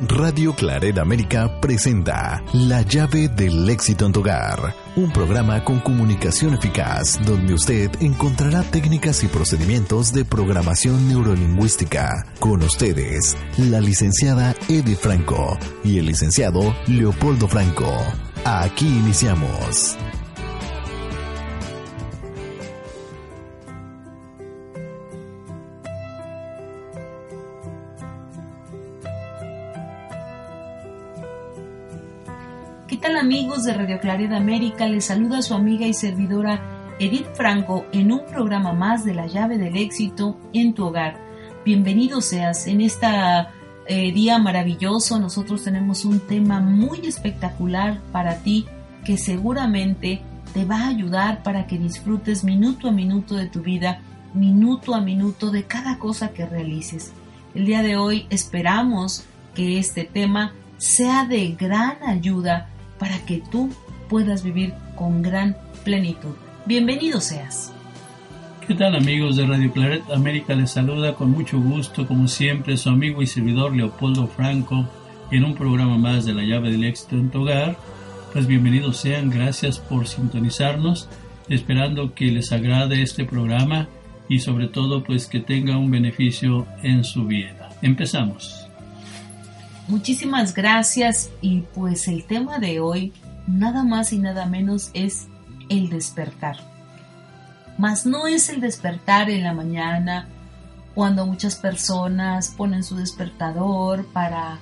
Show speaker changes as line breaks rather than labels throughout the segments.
Radio Claret América presenta La llave del éxito en tu hogar, un programa con comunicación eficaz donde usted encontrará técnicas y procedimientos de programación neurolingüística. Con ustedes, la licenciada Eddie Franco y el licenciado Leopoldo Franco. Aquí iniciamos.
Amigos de Radio Claridad América? Les saluda su amiga y servidora Edith Franco en un programa más de la llave del éxito en tu hogar. Bienvenido seas en este día maravilloso. Nosotros tenemos un tema muy espectacular para ti que seguramente te va a ayudar para que disfrutes minuto a minuto de tu vida, minuto a minuto de cada cosa que realices. El día de hoy esperamos que este tema sea de gran ayuda para que tú puedas vivir con gran plenitud. Bienvenido seas.
¿Qué tal amigos de Radio Claret América? Les saluda con mucho gusto, como siempre, su amigo y servidor Leopoldo Franco en un programa más de la llave del éxito en tu hogar. Pues bienvenidos sean, gracias por sintonizarnos, esperando que les agrade este programa y sobre todo pues que tenga un beneficio en su vida. Empezamos.
Muchísimas gracias y pues el tema de hoy nada más y nada menos es el despertar. Mas no es el despertar en la mañana cuando muchas personas ponen su despertador para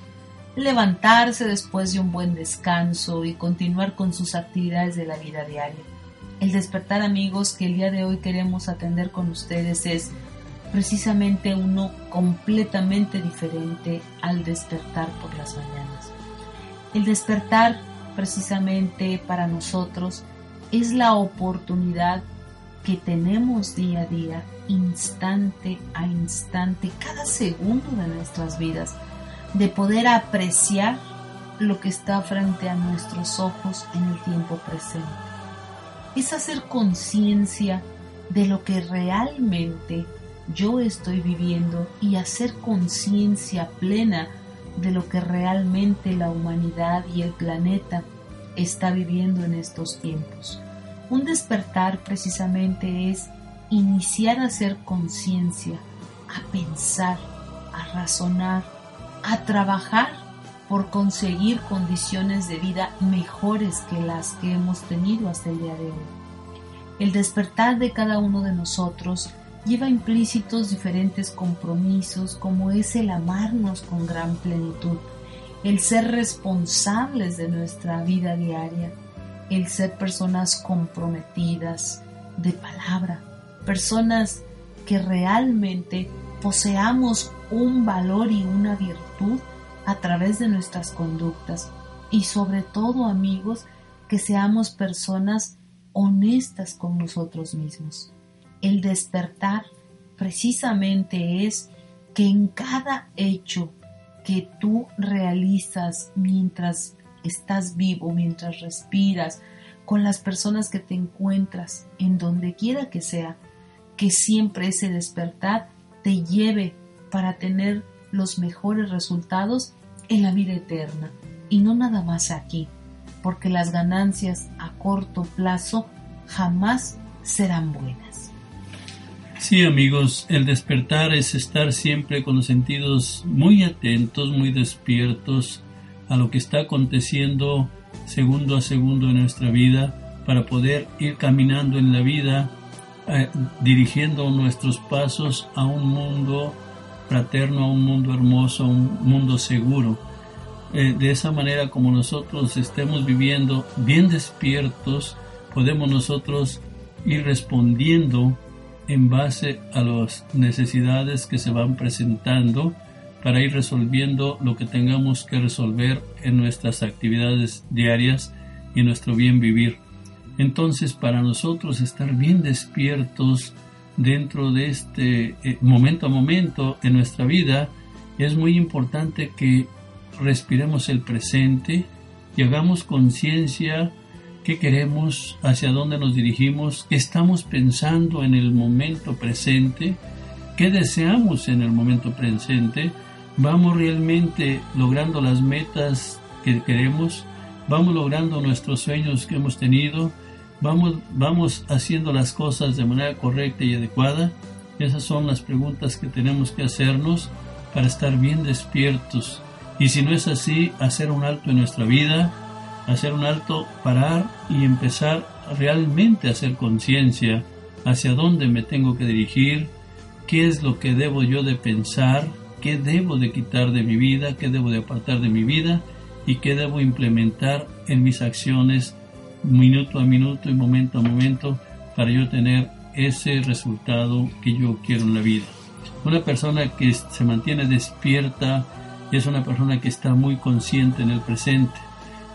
levantarse después de un buen descanso y continuar con sus actividades de la vida diaria. El despertar amigos que el día de hoy queremos atender con ustedes es precisamente uno completamente diferente al despertar por las mañanas. El despertar precisamente para nosotros es la oportunidad que tenemos día a día, instante a instante, cada segundo de nuestras vidas, de poder apreciar lo que está frente a nuestros ojos en el tiempo presente. Es hacer conciencia de lo que realmente yo estoy viviendo y hacer conciencia plena de lo que realmente la humanidad y el planeta está viviendo en estos tiempos. Un despertar precisamente es iniciar a hacer conciencia, a pensar, a razonar, a trabajar por conseguir condiciones de vida mejores que las que hemos tenido hasta el día de hoy. El despertar de cada uno de nosotros lleva implícitos diferentes compromisos como es el amarnos con gran plenitud, el ser responsables de nuestra vida diaria, el ser personas comprometidas de palabra, personas que realmente poseamos un valor y una virtud a través de nuestras conductas y sobre todo amigos que seamos personas honestas con nosotros mismos. El despertar precisamente es que en cada hecho que tú realizas mientras estás vivo, mientras respiras, con las personas que te encuentras, en donde quiera que sea, que siempre ese despertar te lleve para tener los mejores resultados en la vida eterna y no nada más aquí, porque las ganancias a corto plazo jamás serán buenas.
Sí, amigos, el despertar es estar siempre con los sentidos muy atentos, muy despiertos a lo que está aconteciendo segundo a segundo en nuestra vida para poder ir caminando en la vida, eh, dirigiendo nuestros pasos a un mundo fraterno, a un mundo hermoso, a un mundo seguro. Eh, de esa manera como nosotros estemos viviendo bien despiertos, podemos nosotros ir respondiendo en base a las necesidades que se van presentando para ir resolviendo lo que tengamos que resolver en nuestras actividades diarias y nuestro bien vivir. Entonces, para nosotros estar bien despiertos dentro de este eh, momento a momento en nuestra vida, es muy importante que respiremos el presente y hagamos conciencia qué queremos, hacia dónde nos dirigimos, qué estamos pensando en el momento presente, qué deseamos en el momento presente vamos realmente logrando las metas que queremos, vamos logrando nuestros sueños que hemos tenido, vamos, vamos haciendo las cosas de manera correcta y adecuada. Esas son las preguntas que tenemos que hacernos para estar bien despiertos. Y si no es así, hacer un alto en nuestra vida, hacer un alto, parar y empezar realmente a hacer conciencia hacia dónde me tengo que dirigir, qué es lo que debo yo de pensar, qué debo de quitar de mi vida, qué debo de apartar de mi vida y qué debo implementar en mis acciones minuto a minuto y momento a momento para yo tener ese resultado que yo quiero en la vida. Una persona que se mantiene despierta es una persona que está muy consciente en el presente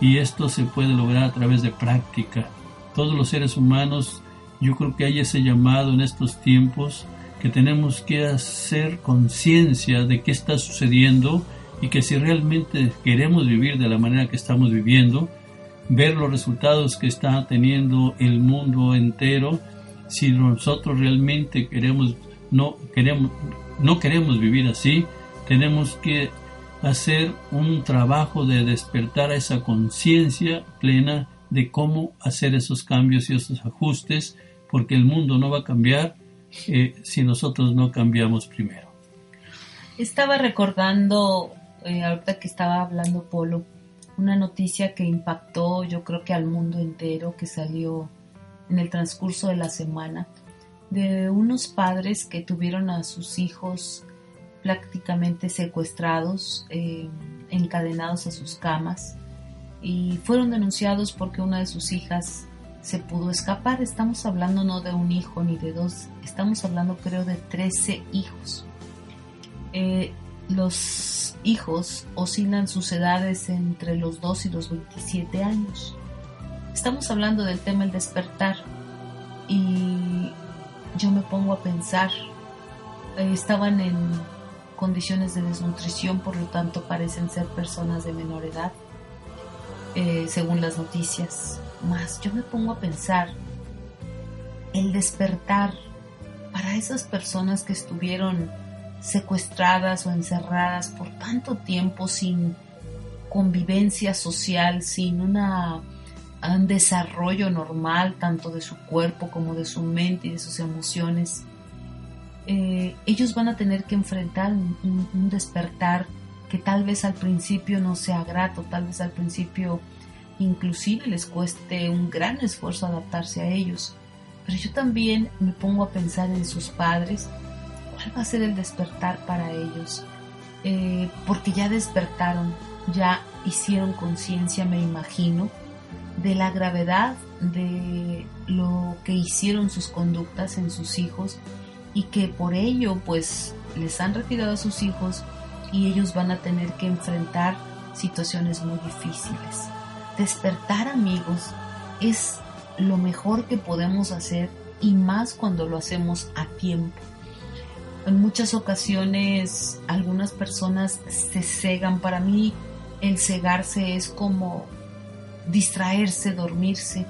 y esto se puede lograr a través de práctica. Todos los seres humanos, yo creo que hay ese llamado en estos tiempos que tenemos que hacer conciencia de qué está sucediendo y que si realmente queremos vivir de la manera que estamos viviendo, ver los resultados que está teniendo el mundo entero, si nosotros realmente queremos no queremos no queremos vivir así, tenemos que hacer un trabajo de despertar a esa conciencia plena de cómo hacer esos cambios y esos ajustes, porque el mundo no va a cambiar eh, si nosotros no cambiamos primero.
Estaba recordando, eh, ahorita que estaba hablando Polo, una noticia que impactó yo creo que al mundo entero, que salió en el transcurso de la semana, de unos padres que tuvieron a sus hijos prácticamente secuestrados, eh, encadenados a sus camas, y fueron denunciados porque una de sus hijas se pudo escapar. Estamos hablando no de un hijo ni de dos, estamos hablando creo de 13 hijos. Eh, los hijos oscilan sus edades entre los 2 y los 27 años. Estamos hablando del tema el despertar y yo me pongo a pensar, eh, estaban en condiciones de desnutrición, por lo tanto parecen ser personas de menor edad, eh, según las noticias más yo me pongo a pensar el despertar para esas personas que estuvieron secuestradas o encerradas por tanto tiempo sin convivencia social, sin una, un desarrollo normal tanto de su cuerpo como de su mente y de sus emociones. Eh, ellos van a tener que enfrentar un despertar que tal vez al principio no sea grato, tal vez al principio inclusive les cueste un gran esfuerzo adaptarse a ellos. Pero yo también me pongo a pensar en sus padres, cuál va a ser el despertar para ellos, eh, porque ya despertaron, ya hicieron conciencia, me imagino, de la gravedad de lo que hicieron sus conductas en sus hijos y que por ello pues les han retirado a sus hijos y ellos van a tener que enfrentar situaciones muy difíciles. Despertar amigos es lo mejor que podemos hacer y más cuando lo hacemos a tiempo. En muchas ocasiones algunas personas se cegan. Para mí el cegarse es como distraerse, dormirse,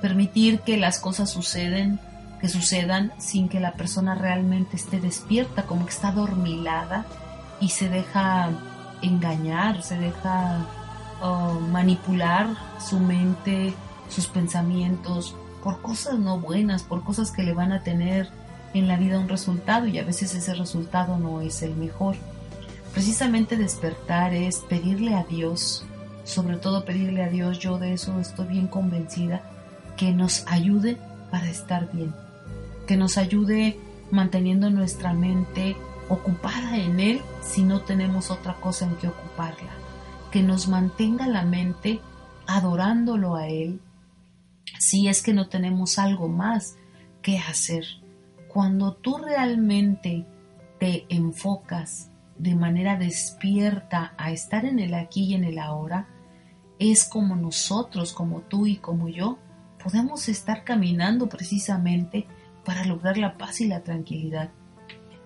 permitir que las cosas suceden, que sucedan sin que la persona realmente esté despierta, como que está dormilada y se deja engañar, se deja manipular su mente, sus pensamientos por cosas no buenas, por cosas que le van a tener en la vida un resultado y a veces ese resultado no es el mejor. Precisamente despertar es pedirle a Dios, sobre todo pedirle a Dios, yo de eso estoy bien convencida, que nos ayude para estar bien, que nos ayude manteniendo nuestra mente ocupada en Él si no tenemos otra cosa en que ocuparla que nos mantenga la mente adorándolo a Él, si es que no tenemos algo más que hacer. Cuando tú realmente te enfocas de manera despierta a estar en el aquí y en el ahora, es como nosotros, como tú y como yo, podemos estar caminando precisamente para lograr la paz y la tranquilidad.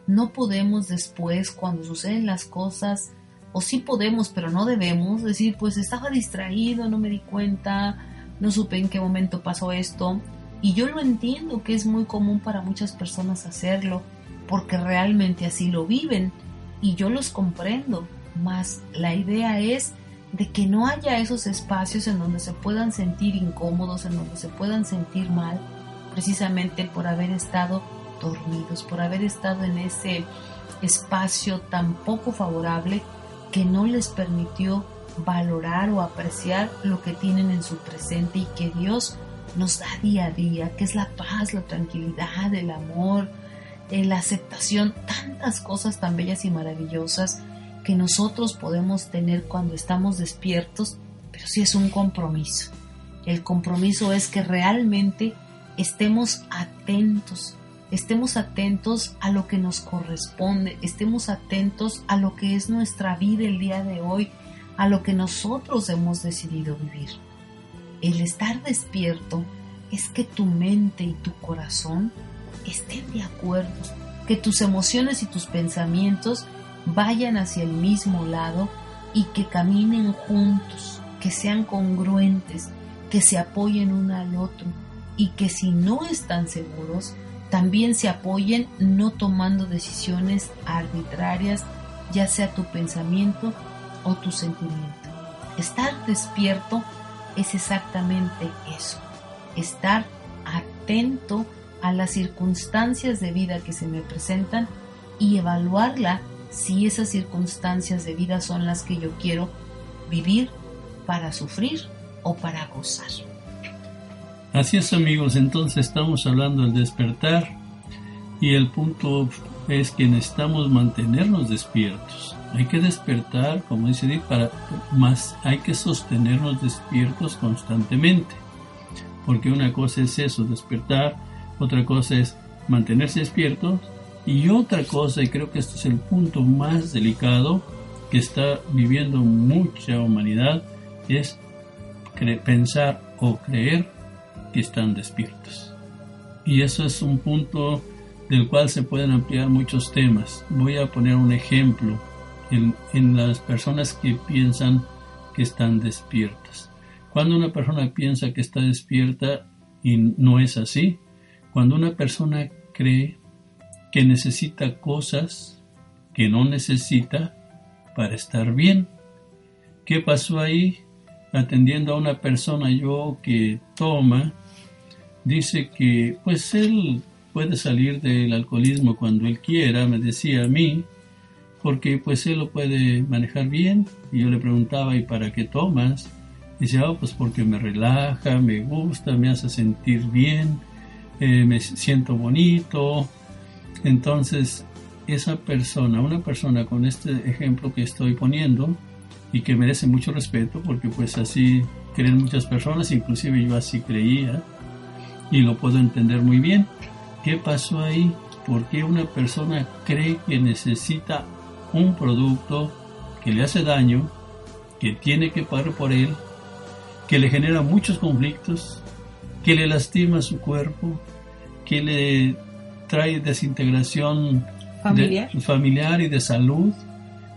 No podemos después, cuando suceden las cosas, o sí podemos, pero no debemos, decir, pues estaba distraído, no me di cuenta, no supe en qué momento pasó esto. Y yo lo entiendo que es muy común para muchas personas hacerlo, porque realmente así lo viven. y yo los comprendo, más la idea es de que no haya esos espacios en donde se puedan sentir incómodos, en donde se puedan sentir mal, precisamente por haber estado dormidos, por haber estado en ese espacio tan poco favorable que no les permitió valorar o apreciar lo que tienen en su presente y que Dios nos da día a día, que es la paz, la tranquilidad, el amor, eh, la aceptación, tantas cosas tan bellas y maravillosas que nosotros podemos tener cuando estamos despiertos, pero sí es un compromiso. El compromiso es que realmente estemos atentos, estemos atentos a lo que nos corresponde, estemos atentos a lo que es nuestra vida el día de hoy, a lo que nosotros hemos decidido vivir. El estar despierto es que tu mente y tu corazón estén de acuerdo, que tus emociones y tus pensamientos vayan hacia el mismo lado y que caminen juntos, que sean congruentes, que se apoyen uno al otro y que si no están seguros, también se apoyen no tomando decisiones arbitrarias, ya sea tu pensamiento o tu sentimiento. Estar despierto es exactamente eso, estar atento a las circunstancias de vida que se me presentan y evaluarla si esas circunstancias de vida son las que yo quiero vivir para sufrir o para gozar.
Así es amigos, entonces estamos hablando del despertar y el punto es que necesitamos mantenernos despiertos. Hay que despertar, como dice Dick, para más hay que sostenernos despiertos constantemente. Porque una cosa es eso, despertar, otra cosa es mantenerse despiertos y otra cosa, y creo que este es el punto más delicado que está viviendo mucha humanidad, es pensar o creer que están despiertos. Y eso es un punto del cual se pueden ampliar muchos temas. Voy a poner un ejemplo en, en las personas que piensan que están despiertas. Cuando una persona piensa que está despierta y no es así, cuando una persona cree que necesita cosas que no necesita para estar bien. ¿Qué pasó ahí? Atendiendo a una persona yo que toma, dice que pues él puede salir del alcoholismo cuando él quiera, me decía a mí, porque pues él lo puede manejar bien. Y yo le preguntaba, ¿y para qué tomas? dice, oh, pues porque me relaja, me gusta, me hace sentir bien, eh, me siento bonito. Entonces, esa persona, una persona con este ejemplo que estoy poniendo y que merece mucho respeto, porque pues así creen muchas personas, inclusive yo así creía y lo puedo entender muy bien. ¿Qué pasó ahí? ¿Por qué una persona cree que necesita un producto que le hace daño, que tiene que pagar por él, que le genera muchos conflictos, que le lastima su cuerpo, que le trae desintegración familiar. y de salud,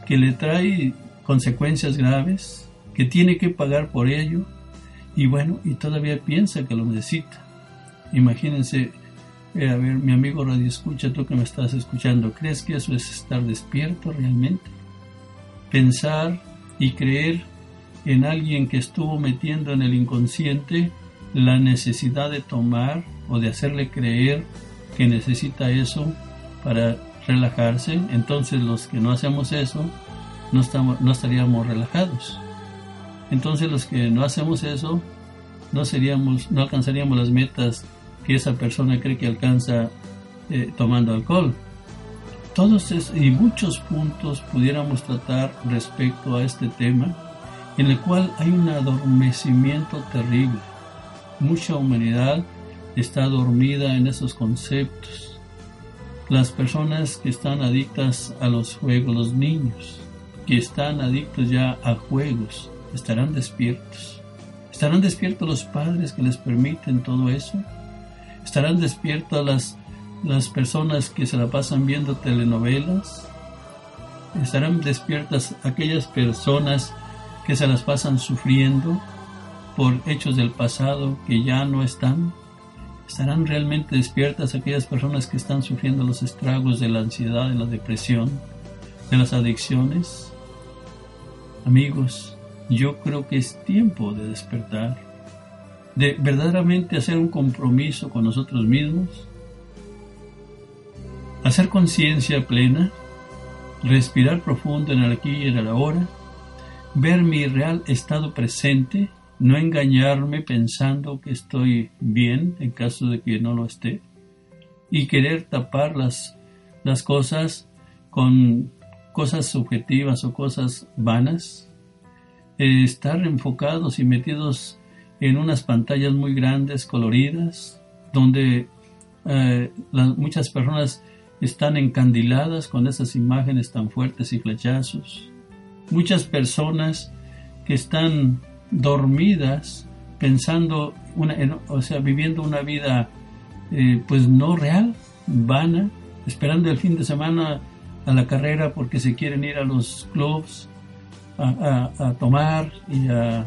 que le trae consecuencias graves, que tiene que pagar por ello y bueno, y todavía piensa que lo necesita. Imagínense, eh, a ver, mi amigo Radio Escucha, tú que me estás escuchando, ¿crees que eso es estar despierto realmente? Pensar y creer en alguien que estuvo metiendo en el inconsciente la necesidad de tomar o de hacerle creer que necesita eso para relajarse, entonces los que no hacemos eso no, estaríamos relajados. Entonces los que no hacemos eso no seríamos, no alcanzaríamos las metas que esa persona cree que alcanza eh, tomando alcohol. Todos y muchos puntos pudiéramos tratar respecto a este tema, en el cual hay un adormecimiento terrible. Mucha humanidad está dormida en esos conceptos. Las personas que están adictas a los juegos, los niños que están adictos ya a juegos, estarán despiertos. ¿Estarán despiertos los padres que les permiten todo eso? ¿Estarán despiertas las, las personas que se la pasan viendo telenovelas? ¿Estarán despiertas aquellas personas que se las pasan sufriendo por hechos del pasado que ya no están? ¿Estarán realmente despiertas aquellas personas que están sufriendo los estragos de la ansiedad, y la depresión? de las adicciones. Amigos, yo creo que es tiempo de despertar, de verdaderamente hacer un compromiso con nosotros mismos, hacer conciencia plena, respirar profundo en el aquí y en el ahora, ver mi real estado presente, no engañarme pensando que estoy bien en caso de que no lo esté, y querer tapar las, las cosas con cosas subjetivas o cosas vanas, eh, estar enfocados y metidos en unas pantallas muy grandes, coloridas, donde eh, muchas personas están encandiladas con esas imágenes tan fuertes y flechazos. Muchas personas que están dormidas pensando, una, o sea, viviendo una vida eh, pues no real, vana, esperando el fin de semana a la carrera porque se quieren ir a los clubs a, tomar y a,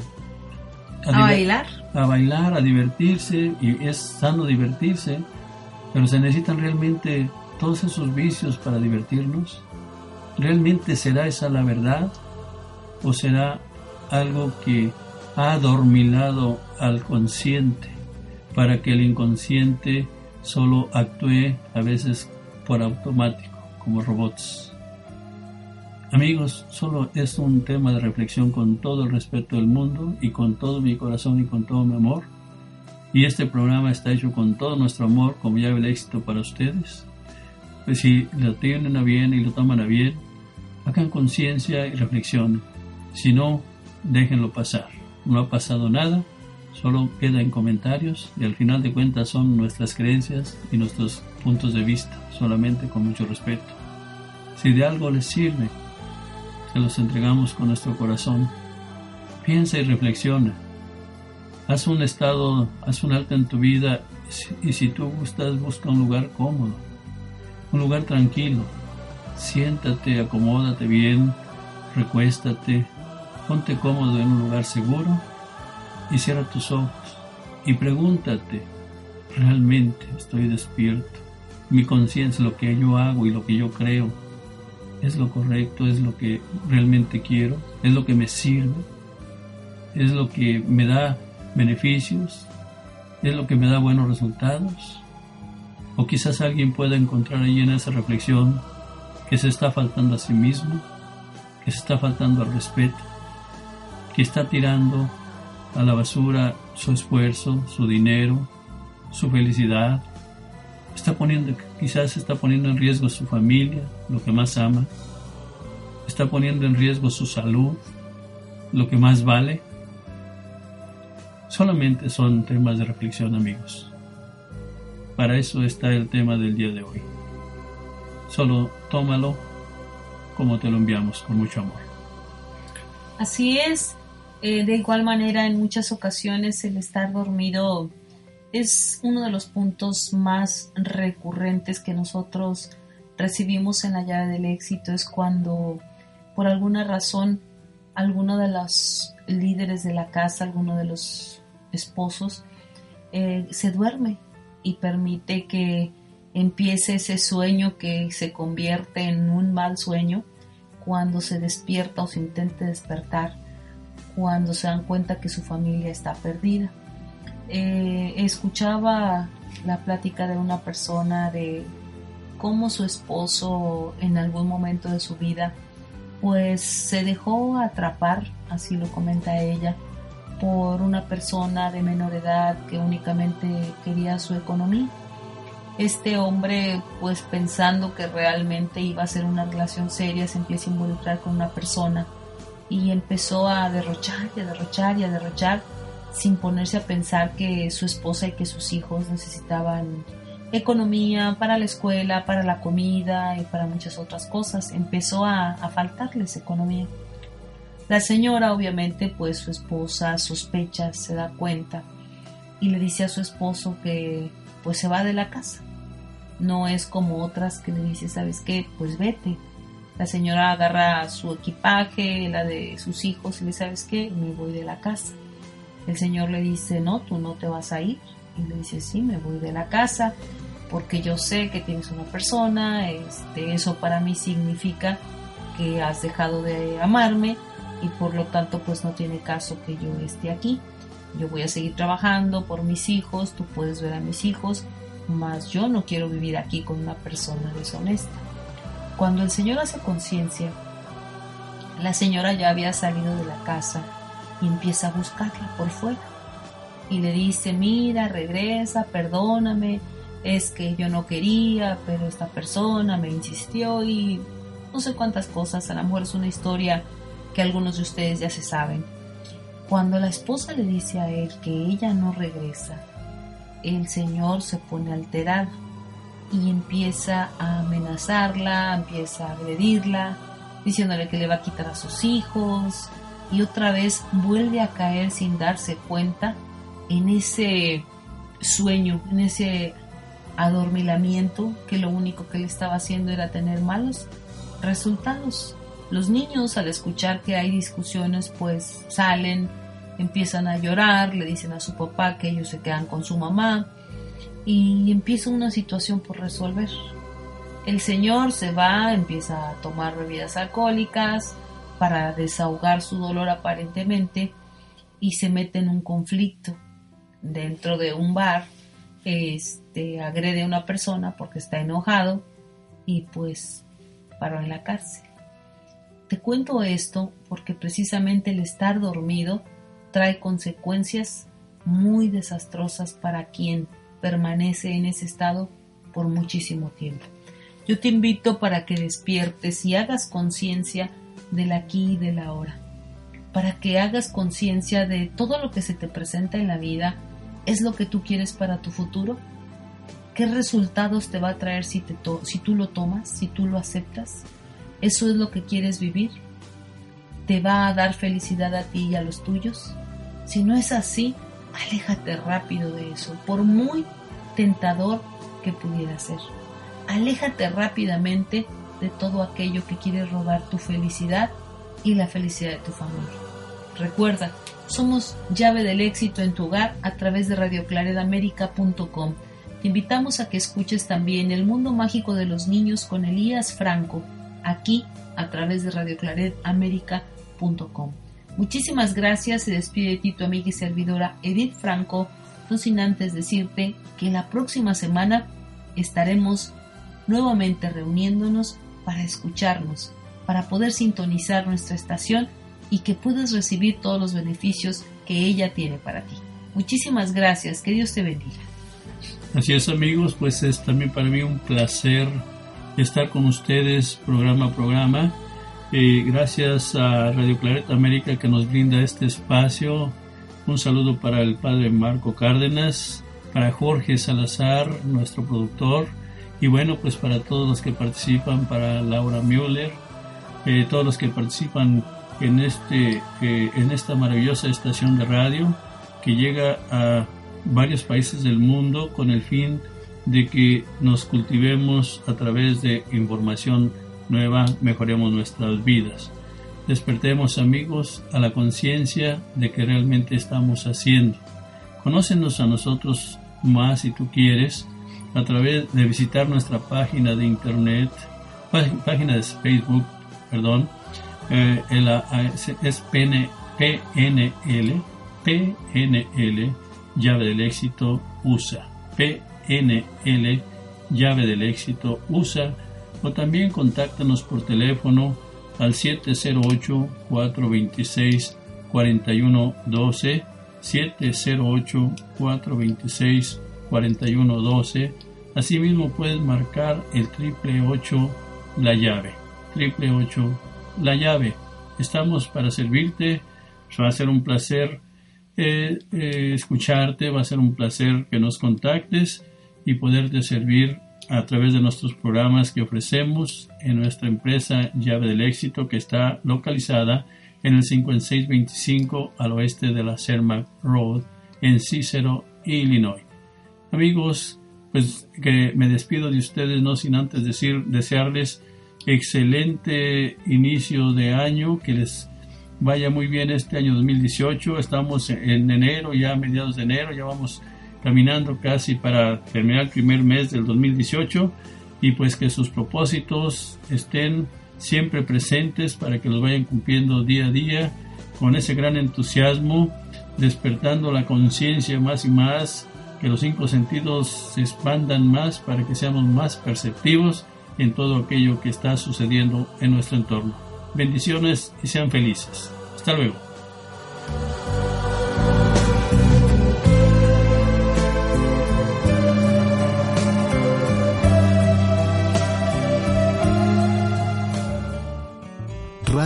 a, bailar.
A bailar, a divertirse, y es sano divertirse, pero se necesitan realmente todos esos vicios para divertirnos. ¿Realmente será esa la verdad? ¿O será algo que ha adormilado al consciente para que el inconsciente solo actúe a veces por automático? Como robots. Amigos, solo es un tema de reflexión con todo el respeto del mundo y con todo mi corazón y con todo mi amor. Y este programa está hecho con todo nuestro amor como llave el éxito para ustedes. Pues si lo tienen a bien y lo toman a bien, hagan conciencia y reflexión. Si no, déjenlo pasar. No ha pasado nada, solo queda en comentarios y al final de cuentas son nuestras creencias y nuestros puntos de vista, solamente con mucho respeto. Si de algo les sirve, se los entregamos con nuestro corazón. Piensa y reflexiona. Haz un estado, haz un alto en tu vida y si tú gustas, busca un lugar cómodo, un lugar tranquilo. Siéntate, acomódate bien, recuéstate, ponte cómodo en un lugar seguro y cierra tus ojos y pregúntate, ¿realmente estoy despierto? Mi conciencia, lo que yo hago y lo que yo creo, es lo correcto, es lo que realmente quiero, es lo que me sirve, es lo que me da beneficios, es lo que me da buenos resultados. O quizás alguien pueda encontrar ahí en esa reflexión que se está faltando a sí mismo, que se está faltando al respeto, que está tirando a la basura su esfuerzo, su dinero, su felicidad, está poniendo, quizás está poniendo en riesgo su familia, lo que más ama, está poniendo en riesgo su salud, lo que más vale. Solamente son temas de reflexión, amigos. Para eso está el tema del día de hoy. Solo tómalo como te lo enviamos, con mucho amor.
Así es. Eh, de igual manera, en muchas ocasiones el estar dormido es uno de los puntos más recurrentes que nosotros recibimos en la llave del éxito. Es cuando por alguna razón alguno de los líderes de la casa, alguno de los esposos, eh, se duerme y permite que empiece ese sueño que se convierte en un mal sueño cuando se despierta o se intente despertar, cuando se dan cuenta que su familia está perdida. Eh, escuchaba la plática de una persona de cómo su esposo en algún momento de su vida pues se dejó atrapar, así lo comenta ella, por una persona de menor edad que únicamente quería su economía. Este hombre, pues pensando que realmente iba a ser una relación seria, se empieza a involucrar con una persona y empezó a derrochar y a derrochar y a derrochar sin ponerse a pensar que su esposa y que sus hijos necesitaban economía para la escuela, para la comida y para muchas otras cosas. Empezó a, a faltarles economía. La señora, obviamente, pues su esposa sospecha, se da cuenta y le dice a su esposo que pues se va de la casa. No es como otras que le dice, ¿sabes qué? Pues vete. La señora agarra su equipaje, la de sus hijos y le dice, ¿sabes qué? Me voy de la casa. El Señor le dice, no, tú no te vas a ir. Y le dice, sí, me voy de la casa porque yo sé que tienes una persona, este, eso para mí significa que has dejado de amarme y por lo tanto pues no tiene caso que yo esté aquí. Yo voy a seguir trabajando por mis hijos, tú puedes ver a mis hijos, mas yo no quiero vivir aquí con una persona deshonesta. Cuando el Señor hace conciencia, la señora ya había salido de la casa y empieza a buscarla por fuera. Y le dice, mira, regresa, perdóname, es que yo no quería, pero esta persona me insistió y no sé cuántas cosas, a lo mejor es una historia que algunos de ustedes ya se saben. Cuando la esposa le dice a él que ella no regresa, el señor se pone alterado y empieza a amenazarla, empieza a agredirla, diciéndole que le va a quitar a sus hijos y otra vez vuelve a caer sin darse cuenta en ese sueño, en ese adormilamiento que lo único que le estaba haciendo era tener malos resultados. Los niños al escuchar que hay discusiones pues salen, empiezan a llorar, le dicen a su papá que ellos se quedan con su mamá y empieza una situación por resolver. El señor se va, empieza a tomar bebidas alcohólicas para desahogar su dolor aparentemente y se mete en un conflicto dentro de un bar, este, agrede a una persona porque está enojado y pues paró en la cárcel. Te cuento esto porque precisamente el estar dormido trae consecuencias muy desastrosas para quien permanece en ese estado por muchísimo tiempo. Yo te invito para que despiertes y hagas conciencia del aquí y del ahora, para que hagas conciencia de todo lo que se te presenta en la vida, es lo que tú quieres para tu futuro, qué resultados te va a traer si, si tú lo tomas, si tú lo aceptas, eso es lo que quieres vivir, te va a dar felicidad a ti y a los tuyos. Si no es así, aléjate rápido de eso, por muy tentador que pudiera ser. Aléjate rápidamente de todo aquello que quiere robar tu felicidad y la felicidad de tu familia. Recuerda, somos llave del éxito en tu hogar a través de radioclaredamerica.com. Te invitamos a que escuches también El Mundo Mágico de los Niños con Elías Franco, aquí a través de radioclaredamerica.com. Muchísimas gracias, se despide de ti tu amiga y servidora Edith Franco, no sin antes decirte que la próxima semana estaremos nuevamente reuniéndonos para escucharnos, para poder sintonizar nuestra estación y que puedas recibir todos los beneficios que ella tiene para ti. Muchísimas gracias, que Dios te bendiga.
Así es amigos, pues es también para mí un placer estar con ustedes programa a programa eh, gracias a Radio Clareta América que nos brinda este espacio. Un saludo para el padre Marco Cárdenas, para Jorge Salazar, nuestro productor, y bueno, pues para todos los que participan, para Laura Müller, eh, todos los que participan en, este, eh, en esta maravillosa estación de radio que llega a varios países del mundo con el fin de que nos cultivemos a través de información nueva mejoremos nuestras vidas. Despertemos amigos a la conciencia de que realmente estamos haciendo. Conócenos a nosotros más si tú quieres a través de visitar nuestra página de internet, página de Facebook, perdón, eh, es PNL, PNL, llave del éxito USA, PNL, llave del éxito USA o también contáctanos por teléfono al 708-426-4112, 708-426-4112. Asimismo puedes marcar el triple 8 la llave, triple 8 la llave. Estamos para servirte, va a ser un placer eh, eh, escucharte, va a ser un placer que nos contactes y poderte servir a través de nuestros programas que ofrecemos en nuestra empresa Llave del Éxito que está localizada en el 5625 al oeste de la Cermac Road en Cicero, Illinois. Amigos, pues que me despido de ustedes no sin antes decir desearles excelente inicio de año, que les vaya muy bien este año 2018. Estamos en enero, ya mediados de enero, ya vamos caminando casi para terminar el primer mes del 2018 y pues que sus propósitos estén siempre presentes para que los vayan cumpliendo día a día con ese gran entusiasmo, despertando la conciencia más y más, que los cinco sentidos se expandan más para que seamos más perceptivos en todo aquello que está sucediendo en nuestro entorno. Bendiciones y sean felices. Hasta luego.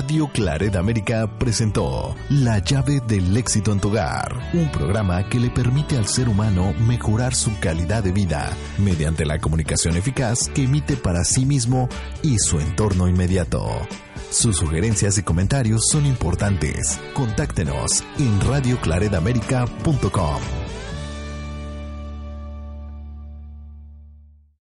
Radio Claret América presentó La llave del éxito en tu hogar, un programa que le permite al ser humano mejorar su calidad de vida mediante la comunicación eficaz que emite para sí mismo y su entorno inmediato. Sus sugerencias y comentarios son importantes. Contáctenos en radioclaredamerica.com.